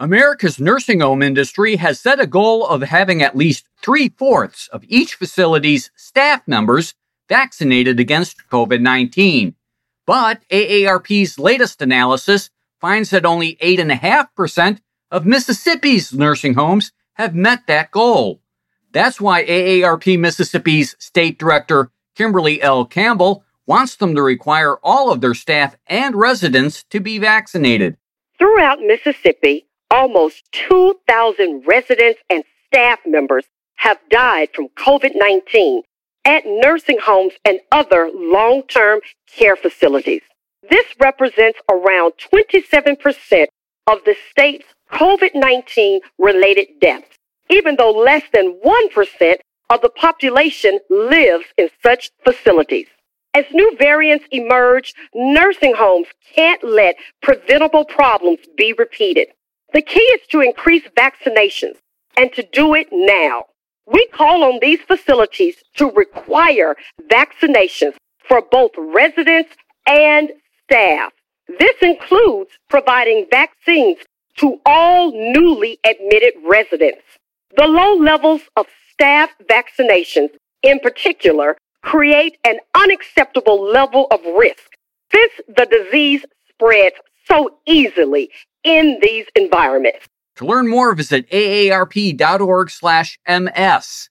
America's nursing home industry has set a goal of having at least three fourths of each facility's staff members vaccinated against COVID 19. But AARP's latest analysis finds that only 8.5% of Mississippi's nursing homes have met that goal. That's why AARP Mississippi's State Director Kimberly L. Campbell wants them to require all of their staff and residents to be vaccinated. Throughout Mississippi, almost 2,000 residents and staff members have died from COVID 19 at nursing homes and other long term care facilities. This represents around 27% of the state's COVID 19 related deaths, even though less than 1% of the population lives in such facilities. As new variants emerge, nursing homes can't let preventable problems be repeated. The key is to increase vaccinations and to do it now. We call on these facilities to require vaccinations for both residents and staff. This includes providing vaccines to all newly admitted residents. The low levels of staff vaccinations, in particular, create an unacceptable level of risk since the disease spreads so easily in these environments. To learn more, visit aarp.org slash ms.